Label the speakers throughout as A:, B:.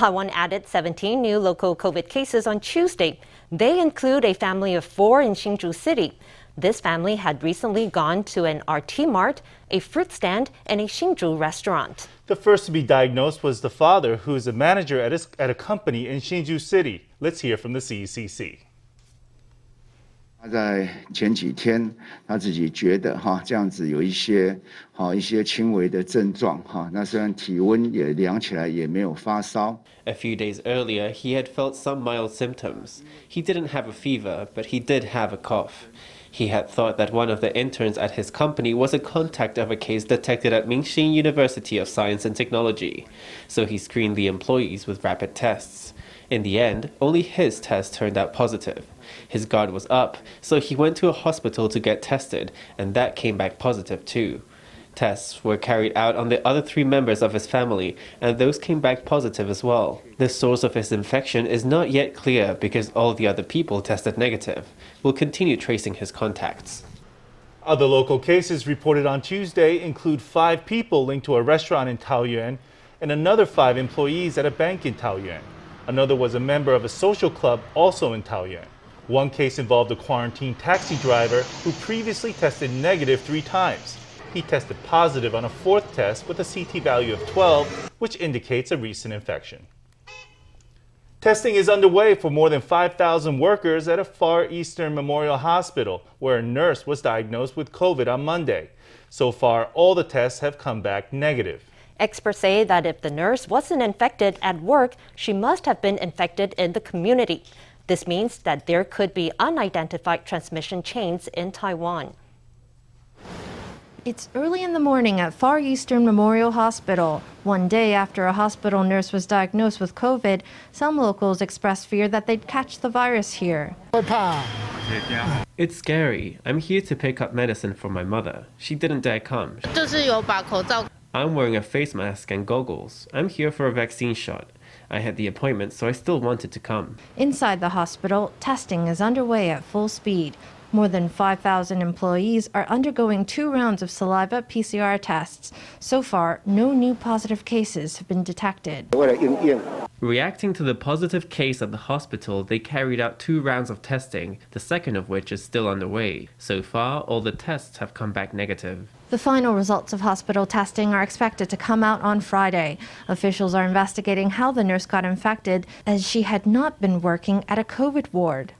A: Taiwan added 17 new local COVID cases on Tuesday. They include a family of four in Hsinchu City. This family had recently gone to an RT Mart, a fruit stand, and a Hsinchu restaurant.
B: The first to be diagnosed was the father, who is a manager at a, at a company in Hsinchu City. Let's hear from the CECC.
C: 他在前几天他自己觉得哈，这样子有一些好一些轻微的症状哈。那虽然体温也量起来，也没有发烧。
D: A few days earlier, he had felt some mild symptoms. He didn't have a fever, but he did have a cough. He had thought that one of the interns at his company was a contact of a case detected at Minghsin University of Science and Technology, so he screened the employees with rapid tests. In the end, only his test turned out positive. His guard was up, so he went to a hospital to get tested, and that came back positive too. Tests were carried out on the other three members of his family, and those came back positive as well. The source of his infection is not yet clear because all the other people tested negative. We'll continue tracing his contacts.
B: Other local cases reported on Tuesday include five people linked to a restaurant in Taoyuan and another five employees at a bank in Taoyuan. Another was a member of a social club also in Taoyuan. One case involved a quarantined taxi driver who previously tested negative three times. He tested positive on a fourth test with a CT value of 12, which indicates a recent infection. Testing is underway for more than 5,000 workers at a Far Eastern Memorial Hospital, where a nurse was diagnosed with COVID on Monday. So far, all the tests have come back negative.
A: Experts say that if the nurse wasn't infected at work, she must have been infected in the community. This means that there could be unidentified transmission chains in Taiwan.
E: It's early in the morning at Far Eastern Memorial Hospital. One day after a hospital nurse was diagnosed with COVID, some locals expressed fear that they'd catch the virus here.
D: It's scary. I'm here to pick up medicine for my mother. She didn't dare come. I'm wearing a face mask and goggles. I'm here for a vaccine shot. I had the appointment, so I still wanted to come.
E: Inside the hospital, testing is underway at full speed. More than 5,000 employees are undergoing two rounds of saliva PCR tests. So far, no new positive cases have been detected.
D: Reacting to the positive case at the hospital, they carried out two rounds of testing, the second of which is still underway. So far, all the tests have come back negative.
E: The final results of hospital testing are expected to come out on Friday. Officials are investigating how the nurse got infected as she had not been working at a COVID ward.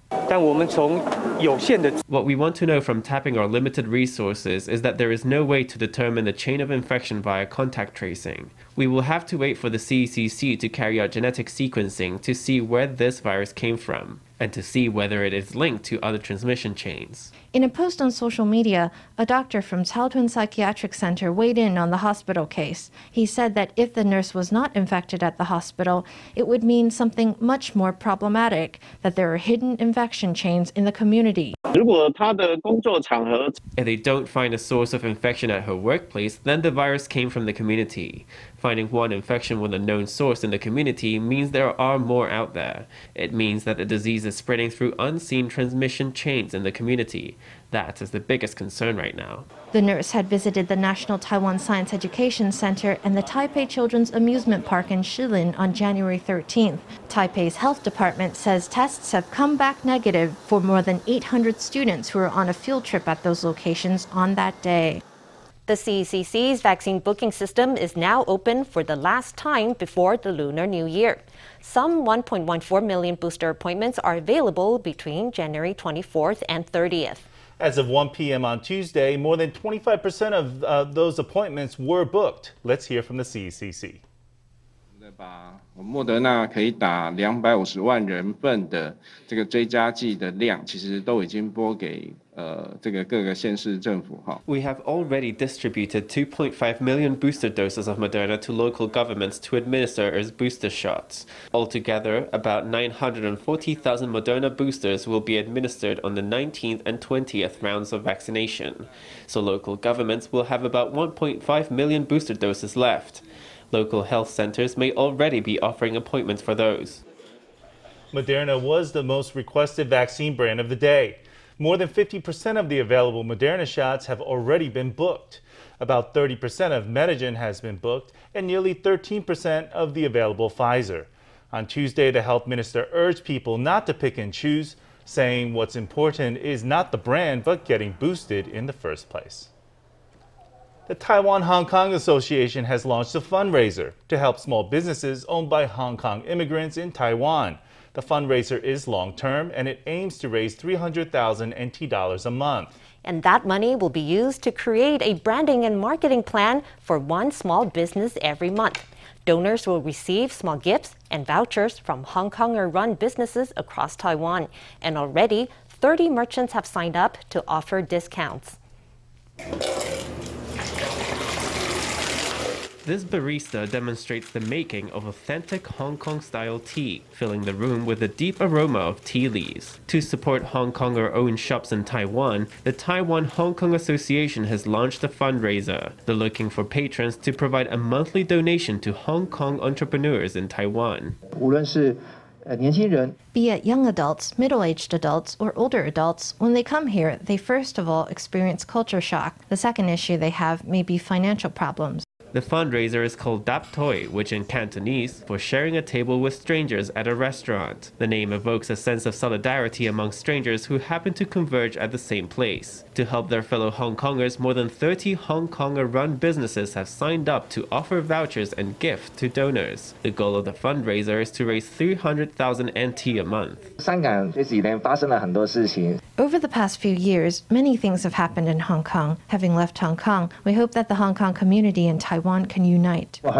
D: What we want to know from tapping our limited resources is that there is no way to determine the chain of infection via contact tracing. We will have to wait for the CECC to carry out genetic sequencing to see where this virus came from and to see whether it is linked to other transmission chains.
E: In a post on social media, a doctor from Taoyuan Psychiatric Center weighed in on the hospital case. He said that if the nurse was not infected at the hospital, it would mean something much more problematic that there are hidden infection chains in the community.
D: If they don't find a source of infection at her workplace, then the virus came from the community. Finding one infection with a known source in the community means there are more out there. It means that the disease is spreading through unseen transmission chains in the community. That is the biggest concern right now.
E: The nurse had visited the National Taiwan Science Education Center and the Taipei Children's Amusement Park in Shilin on January 13th. Taipei's health department says tests have come back negative for more than 800 students who were on a field trip at those locations on that day.
A: The CECC's vaccine booking system is now open for the last time before the Lunar New Year. Some 1.14 million booster appointments are available between January 24th and 30th.
B: As of 1 p.m. on Tuesday, more than 25% of uh, those appointments were booked. Let's hear from the CECC.
C: 把莫德纳可以打两百五十万人份的这个追加剂的量，其实都已经拨给 呃这个各个县市政府哈。
D: We have already distributed 2.5 million booster doses of Moderna to local governments to administer as booster shots. Altogether, about 940,000 Moderna boosters will be administered on the 19th and 20th rounds of vaccination. So local governments will have about 1.5 million booster doses left. Local health centers may already be offering appointments for those.
B: Moderna was the most requested vaccine brand of the day. More than 50% of the available Moderna shots have already been booked. About 30% of Medigen has been booked, and nearly 13% of the available Pfizer. On Tuesday, the health minister urged people not to pick and choose, saying what's important is not the brand, but getting boosted in the first place. The Taiwan Hong Kong Association has launched a fundraiser to help small businesses owned by Hong Kong immigrants in Taiwan. The fundraiser is long term and it aims to raise 300,000 NT dollars a month.
A: And that money will be used to create a branding and marketing plan for one small business every month. Donors will receive small gifts and vouchers from Hong Konger run businesses across Taiwan. And already, 30 merchants have signed up to offer discounts.
D: This barista demonstrates the making of authentic Hong Kong style tea, filling the room with a deep aroma of tea leaves. To support Hong Konger owned shops in Taiwan, the Taiwan Hong Kong Association has launched a fundraiser. They're looking for patrons to provide a monthly donation to Hong Kong entrepreneurs in Taiwan.
E: 无论是年轻人 Be it young adults, middle aged adults, or older adults, when they come here, they first of all experience culture shock. The second issue they have may be financial problems.
D: The fundraiser is called Dap Toi, which in Cantonese for sharing a table with strangers at a restaurant. The name evokes a sense of solidarity among strangers who happen to converge at the same place. To help their fellow Hong Kongers, more than 30 Hong Konger run businesses have signed up to offer vouchers and gifts to donors. The goal of the fundraiser is to raise 300,000 NT a month.
E: Over the past few years, many things have happened in Hong Kong. Having left Hong Kong, we hope that the Hong Kong community in Taiwan can unite. When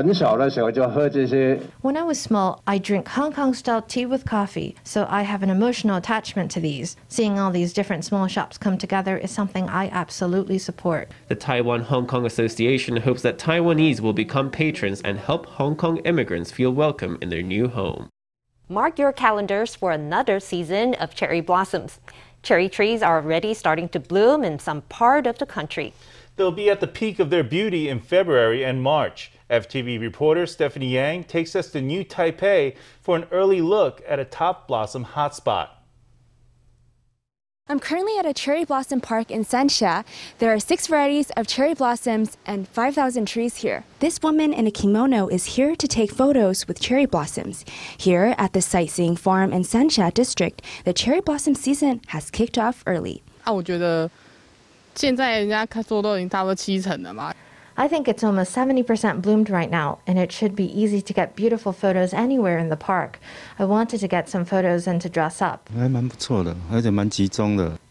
E: I was small, I drink Hong Kong style tea with coffee, so I have an emotional attachment to these. Seeing all these different small shops come together is something I absolutely support.
D: The Taiwan Hong Kong Association hopes that Taiwanese will become patrons and help Hong Kong immigrants feel welcome in their new home.
A: Mark your calendars for another season of cherry blossoms. Cherry trees are already starting to bloom in some part of the country.
B: They'll be at the peak of their beauty in February and March. FTV reporter Stephanie Yang takes us to New Taipei for an early look at a top blossom hotspot.
F: I'm currently at a cherry blossom park in Sanxia. There are six varieties of cherry blossoms and 5,000 trees here. This woman in a kimono is here to take photos with cherry blossoms. Here at the sightseeing farm in Sanxia district, the cherry blossom season has kicked off early.
G: Ah, 啊，我觉得现在人家说都已经差不多七成了嘛。
E: I think it's almost 70% bloomed right now, and it should be easy to get beautiful photos anywhere in the park. I wanted to get some photos and to dress up.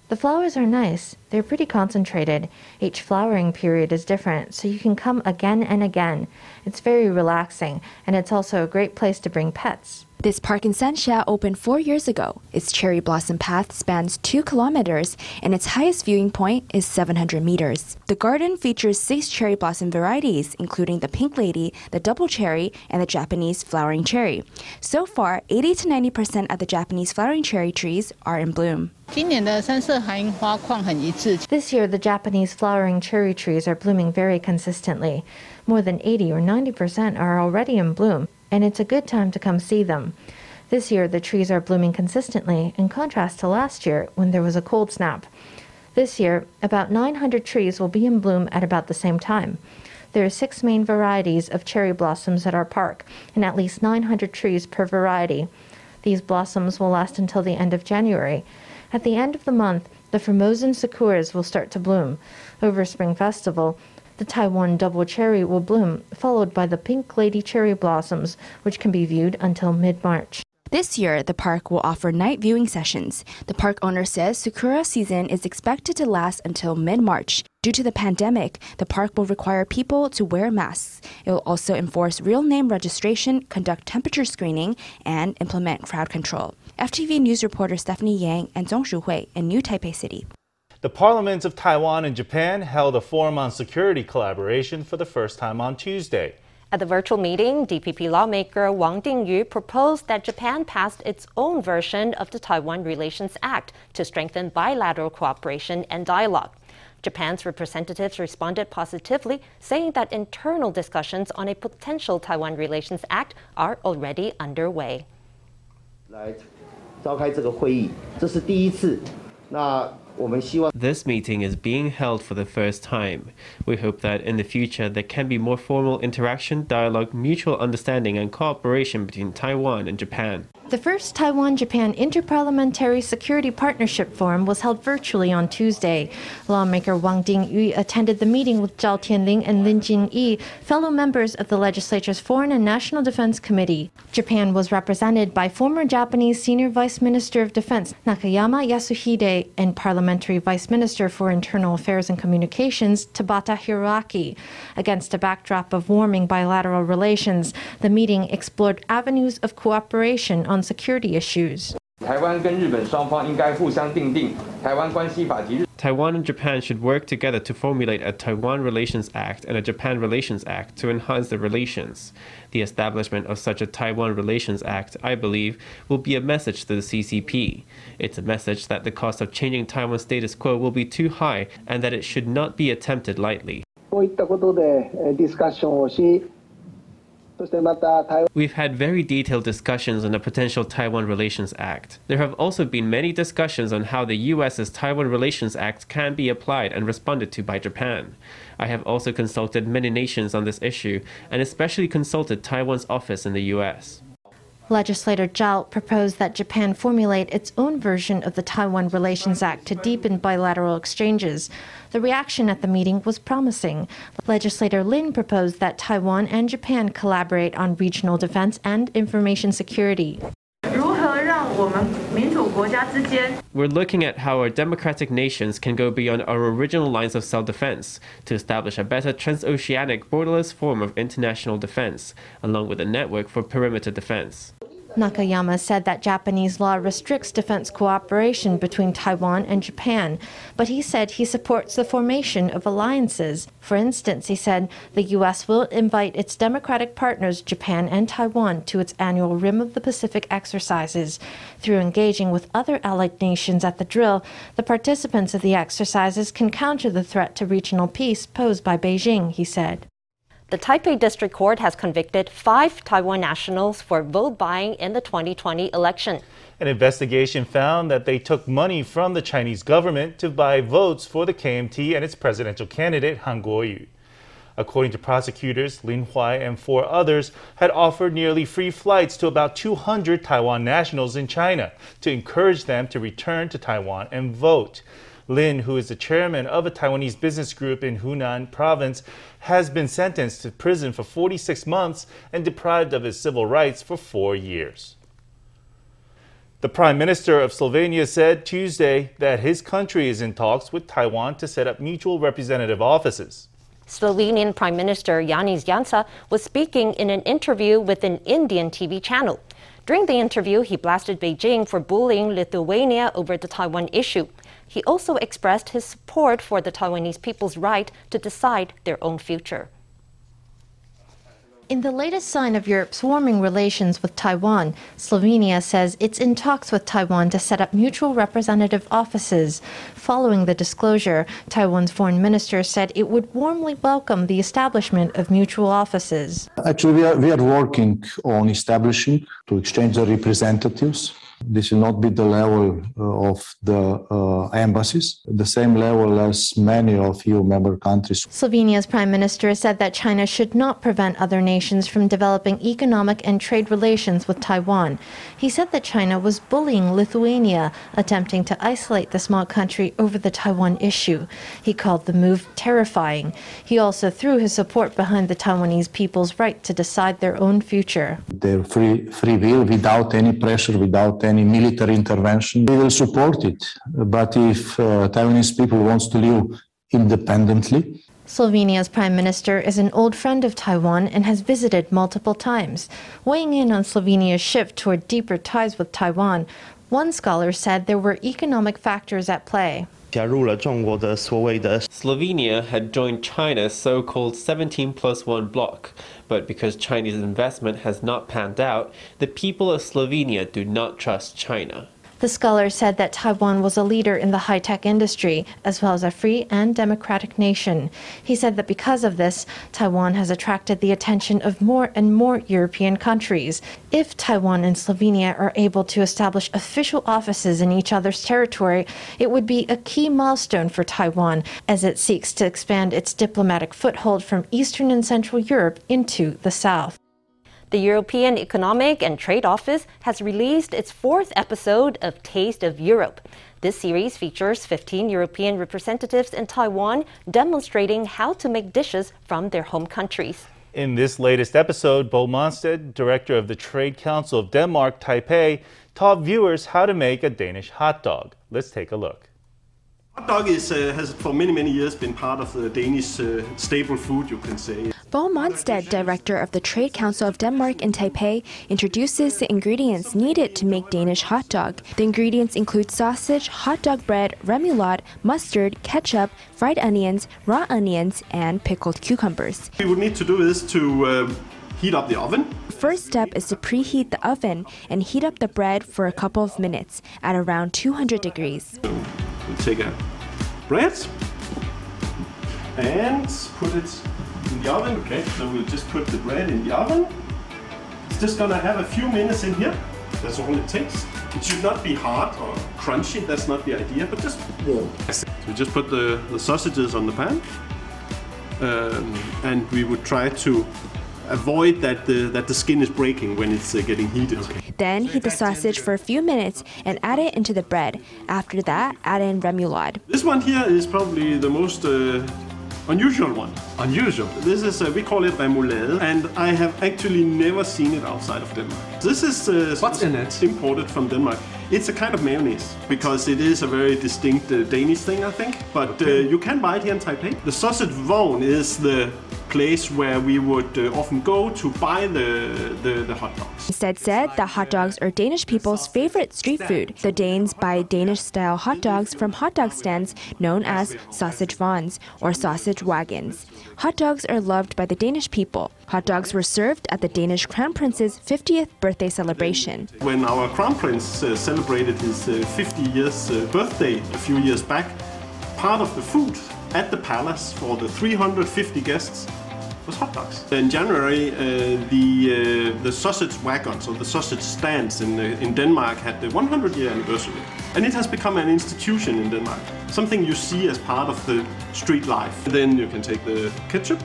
E: The flowers are nice. They're pretty concentrated. Each flowering period is different, so you can come again and again. It's very relaxing, and it's also a great place to bring pets.
F: This park in Sanxia opened four years ago. Its cherry blossom path spans two kilometers, and its highest viewing point is 700 meters. The garden features six cherry blossom varieties, including the pink lady, the double cherry, and the Japanese flowering cherry. So far, 80 to 90 percent of the Japanese flowering cherry trees are in bloom.
E: This year, the Japanese flowering cherry trees are blooming very consistently. More than 80 or 90 percent are already in bloom and it's a good time to come see them. This year, the trees are blooming consistently, in contrast to last year when there was a cold snap. This year, about 900 trees will be in bloom at about the same time. There are six main varieties of cherry blossoms at our park, and at least 900 trees per variety. These blossoms will last until the end of January. At the end of the month, the Formosan sakuras will start to bloom. Over Spring Festival, the Taiwan double cherry will bloom, followed by the pink lady cherry blossoms, which can be viewed until mid March.
F: This year, the park will offer night viewing sessions. The park owner says Sakura season is expected to last until mid March. Due to the pandemic, the park will require people to wear masks. It will also enforce real name registration, conduct temperature screening, and implement crowd control. FTV News reporter Stephanie Yang and Zhong Shuhui in New Taipei City.
B: The parliaments of Taiwan and Japan held a forum on security collaboration for the first time on Tuesday.
A: At the virtual meeting, DPP lawmaker Wang Dingyu proposed that Japan pass its own version of the Taiwan Relations Act to strengthen bilateral cooperation and dialogue. Japan's representatives responded positively, saying that internal discussions on a potential Taiwan Relations Act are already underway.
H: 来召开这个会议，这是第一次。那
D: this meeting is being held for the first time. We hope that in the future there can be more formal interaction, dialogue, mutual understanding, and cooperation between Taiwan and Japan.
E: The first Taiwan Japan Interparliamentary Security Partnership Forum was held virtually on Tuesday. Lawmaker Wang Dingyu attended the meeting with Zhao Tianlin and Lin Jingyi, fellow members of the legislature's Foreign and National Defense Committee. Japan was represented by former Japanese Senior Vice Minister of Defense Nakayama Yasuhide and Parliamentary Vice Minister for Internal Affairs and Communications Tabata Hiroaki. Against a backdrop of warming bilateral relations, the meeting explored avenues of cooperation on security issues.
D: Taiwan and Japan should work together to formulate a Taiwan Relations Act and a Japan Relations Act to enhance the relations. The establishment of such a Taiwan Relations Act, I believe, will be a message to the CCP. It's a message that the cost of changing Taiwan's status quo will be too high and that it should not be attempted lightly. We've had very detailed discussions on the potential Taiwan Relations Act. There have also been many discussions on how the US's Taiwan Relations Act can be applied and responded to by Japan. I have also consulted many nations on this issue and especially consulted Taiwan's office in the US.
E: Legislator Zhao proposed that Japan formulate its own version of the Taiwan Relations Act to deepen bilateral exchanges. The reaction at the meeting was promising. Legislator Lin proposed that Taiwan and Japan collaborate on regional defense and information security.
D: We're looking at how our democratic nations can go beyond our original lines of self defense to establish a better transoceanic borderless form of international defense, along with a network for perimeter defense.
E: Nakayama said that Japanese law restricts defense cooperation between Taiwan and Japan, but he said he supports the formation of alliances. For instance, he said the U.S. will invite its democratic partners, Japan and Taiwan, to its annual Rim of the Pacific exercises. Through engaging with other allied nations at the drill, the participants of the exercises can counter the threat to regional peace posed by Beijing, he said.
A: The Taipei District Court has convicted five Taiwan nationals for vote buying in the 2020 election.
B: An investigation found that they took money from the Chinese government to buy votes for the KMT and its presidential candidate, Han Kuo-yu. According to prosecutors, Lin Huai and four others had offered nearly free flights to about 200 Taiwan nationals in China to encourage them to return to Taiwan and vote. Lin, who is the chairman of a Taiwanese business group in Hunan province, has been sentenced to prison for 46 months and deprived of his civil rights for four years. The Prime Minister of Slovenia said Tuesday that his country is in talks with Taiwan to set up mutual representative offices.
A: Slovenian Prime Minister Janez Janša was speaking in an interview with an Indian TV channel. During the interview, he blasted Beijing for bullying Lithuania over the Taiwan issue. He also expressed his support for the Taiwanese people's right to decide their own future.
E: In the latest sign of Europe's warming relations with Taiwan, Slovenia says it's in talks with Taiwan to set up mutual representative offices. Following the disclosure, Taiwan's foreign minister said it would warmly welcome the establishment of mutual offices.
H: Actually, we are, we are working on establishing to exchange the representatives this will not be the level uh, of the uh, embassies, the same level as many of EU member countries.
E: Slovenia's prime minister said that China should not prevent other nations from developing economic and trade relations with Taiwan. He said that China was bullying Lithuania, attempting to isolate the small country over the Taiwan issue. He called the move terrifying. He also threw his support behind the Taiwanese people's right to decide their own future.
H: Their free, free will without any pressure, without any military intervention, we will support it. But if uh, Taiwanese people wants to live independently,
E: Slovenia's prime minister is an old friend of Taiwan and has visited multiple times. Weighing in on Slovenia's shift toward deeper ties with Taiwan, one scholar said there were economic factors at play.
D: Slovenia had joined China's so called 17 plus 1 bloc, but because Chinese investment has not panned out, the people of Slovenia do not trust China.
E: The scholar said that Taiwan was a leader in the high tech industry, as well as a free and democratic nation. He said that because of this, Taiwan has attracted the attention of more and more European countries. If Taiwan and Slovenia are able to establish official offices in each other's territory, it would be a key milestone for Taiwan as it seeks to expand its diplomatic foothold from Eastern and Central Europe into the South.
A: The European Economic and Trade Office has released its fourth episode of Taste of Europe. This series features 15 European representatives in Taiwan demonstrating how to make dishes from their home countries.
B: In this latest episode, Bo Monstedt, director of the Trade Council of Denmark, Taipei, taught viewers how to make a Danish hot dog. Let's take a look.
I: Hot dog is, uh, has for many, many years been part of the Danish uh, staple food, you can say.
F: Bo Monstedt, director of the Trade Council of Denmark in Taipei, introduces the ingredients needed to make Danish hot dog. The ingredients include sausage, hot dog bread, remoulade, mustard, ketchup, fried onions, raw onions, and pickled cucumbers.
I: We would need to do this to uh, heat up the oven.
F: First step is to preheat the oven and heat up the bread for a couple of minutes at around 200 degrees.
I: So we'll take a bread and put it in the oven. Okay, so we'll just put the bread in the oven. It's just gonna have a few minutes in here. That's all it takes. It should not be hard or crunchy, that's not the idea, but just warm. So we just put the, the sausages on the pan. Um, and we would try to avoid that the, that the skin is breaking when it's uh, getting heated.
F: Then heat the sausage for a few minutes and add it into the bread. After that, add in remoulade.
I: This one here is probably the most uh, unusual one.
J: Unusual?
I: This is, uh, we call it remoulade, and I have actually never seen it outside of Denmark. This is uh,
J: What's in it?
I: imported from Denmark. It's a kind of mayonnaise because it is a very distinct uh, Danish thing, I think. But uh, you can buy it here in Taipei. The sausage vogn is the place where we would uh, often go to buy the, the, the hot dogs.
F: Monstedt said that hot dogs are Danish people's favorite street food. The Danes buy Danish-style hot dogs from hot dog stands known as sausage vans or sausage wagons. Hot dogs are loved by the Danish people. Hot dogs were served at the Danish Crown Prince's 50th birthday celebration.
I: When our Crown Prince uh, celebrated his uh, 50 years uh, birthday a few years back, part of the food at the palace for the 350 guests was hot dogs. In January, uh, the uh, the sausage wagons or the sausage stands in uh, in Denmark had the 100 year anniversary, and it has become an institution in Denmark, something you see as part of the street life. Then you can take the ketchup,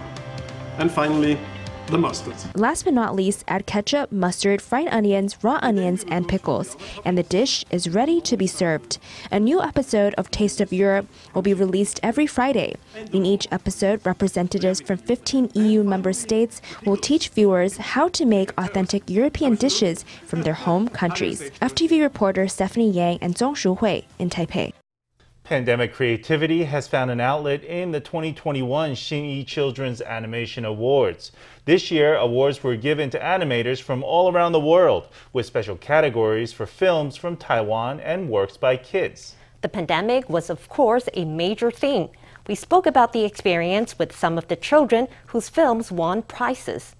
I: and finally the mustard.
F: Last but not least, add ketchup, mustard, fried onions, raw onions, and pickles, and the dish is ready to be served. A new episode of Taste of Europe will be released every Friday. In each episode, representatives from 15 EU member states will teach viewers how to make authentic European dishes from their home countries. FTV reporter Stephanie Yang and Zhong Shuhui in Taipei.
B: Pandemic creativity has found an outlet in the 2021 Xinyi Children's Animation Awards. This year, awards were given to animators from all around the world, with special categories for films from Taiwan and works by kids.
A: The pandemic was, of course, a major theme. We spoke about the experience with some of the children whose films won prizes.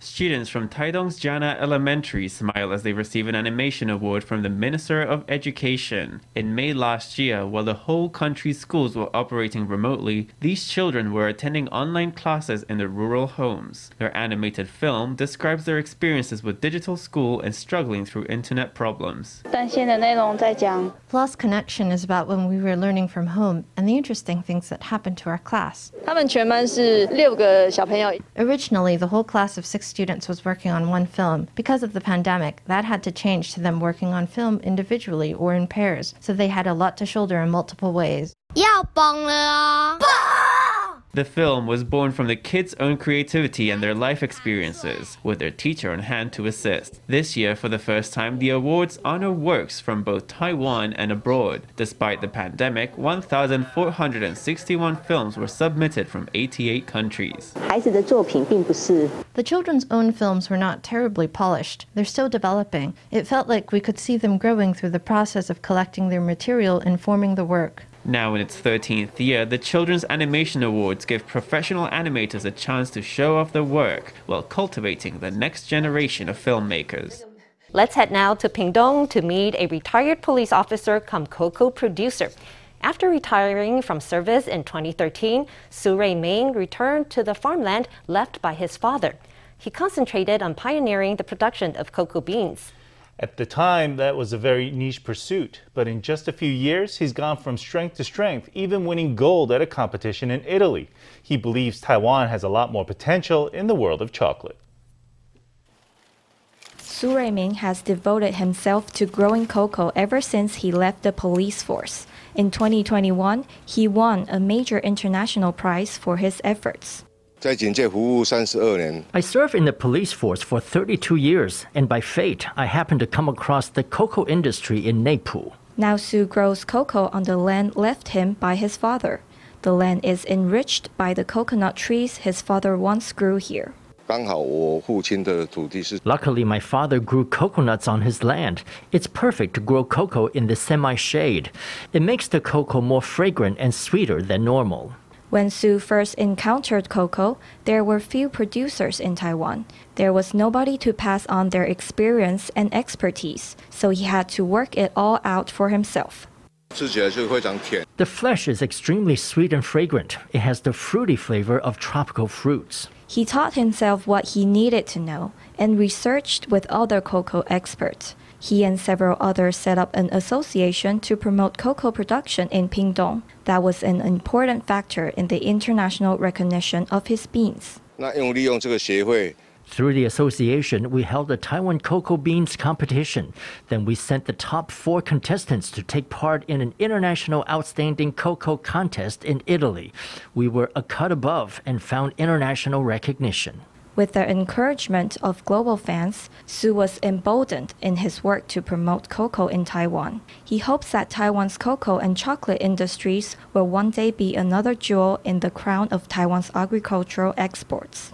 D: Students from Taidong's Jana Elementary smile as they receive an animation award from the Minister of Education. In May last year, while the whole country's schools were operating remotely, these children were attending online classes in their rural homes. Their animated film describes their experiences with digital school and struggling through internet problems.
E: Lost Connection is about when we were learning from home and the interesting things that happened to our class. Originally, the whole class of six students was working on one film. Because of the pandemic, that had to change to them working on film individually or in pairs, so they had a lot to shoulder in multiple ways.
D: The film was born from the kids' own creativity and their life experiences, with their teacher on hand to assist. This year, for the first time, the awards honor works from both Taiwan and abroad. Despite the pandemic, 1,461 films were submitted from 88 countries.
E: The children's own films were not terribly polished. They're still developing. It felt like we could see them growing through the process of collecting their material and forming the work.
D: Now in its 13th year, the Children's Animation Awards give professional animators a chance to show off their work while cultivating the next generation of filmmakers.
A: Let's head now to Pingdong to meet a retired police officer come cocoa producer. After retiring from service in 2013, Su Rui Ming returned to the farmland left by his father. He concentrated on pioneering the production of cocoa beans.
B: At the time, that was a very niche pursuit, but in just a few years, he's gone from strength to strength, even winning gold at a competition in Italy. He believes Taiwan has a lot more potential in the world of chocolate.
K: Su Ruiming has devoted himself to growing cocoa ever since he left the police force. In 2021, he won a major international prize for his efforts.
J: I served in the police force for 32 years, and by fate, I happened to come across the cocoa industry in Neipu.
K: Now Su grows cocoa on the land left him by his father. The land is enriched by the coconut trees his father once grew here.
J: Luckily, my father grew coconuts on his land. It's perfect to grow cocoa in the semi shade. It makes the cocoa more fragrant and sweeter than normal.
K: When Su first encountered cocoa, there were few producers in Taiwan. There was nobody to pass on their experience and expertise, so he had to work it all out for himself.
J: The flesh is extremely sweet and fragrant. It has the fruity flavor of tropical fruits.
K: He taught himself what he needed to know and researched with other cocoa experts. He and several others set up an association to promote cocoa production in Pingdong. That was an important factor in the international recognition of his beans.
J: Through the association, we held a Taiwan cocoa beans competition. Then we sent the top four contestants to take part in an international outstanding cocoa contest in Italy. We were a cut above and found international recognition.
K: With the encouragement of global fans, Su was emboldened in his work to promote cocoa in Taiwan. He hopes that Taiwan's cocoa and chocolate industries will one day be another jewel in the crown of Taiwan's agricultural exports.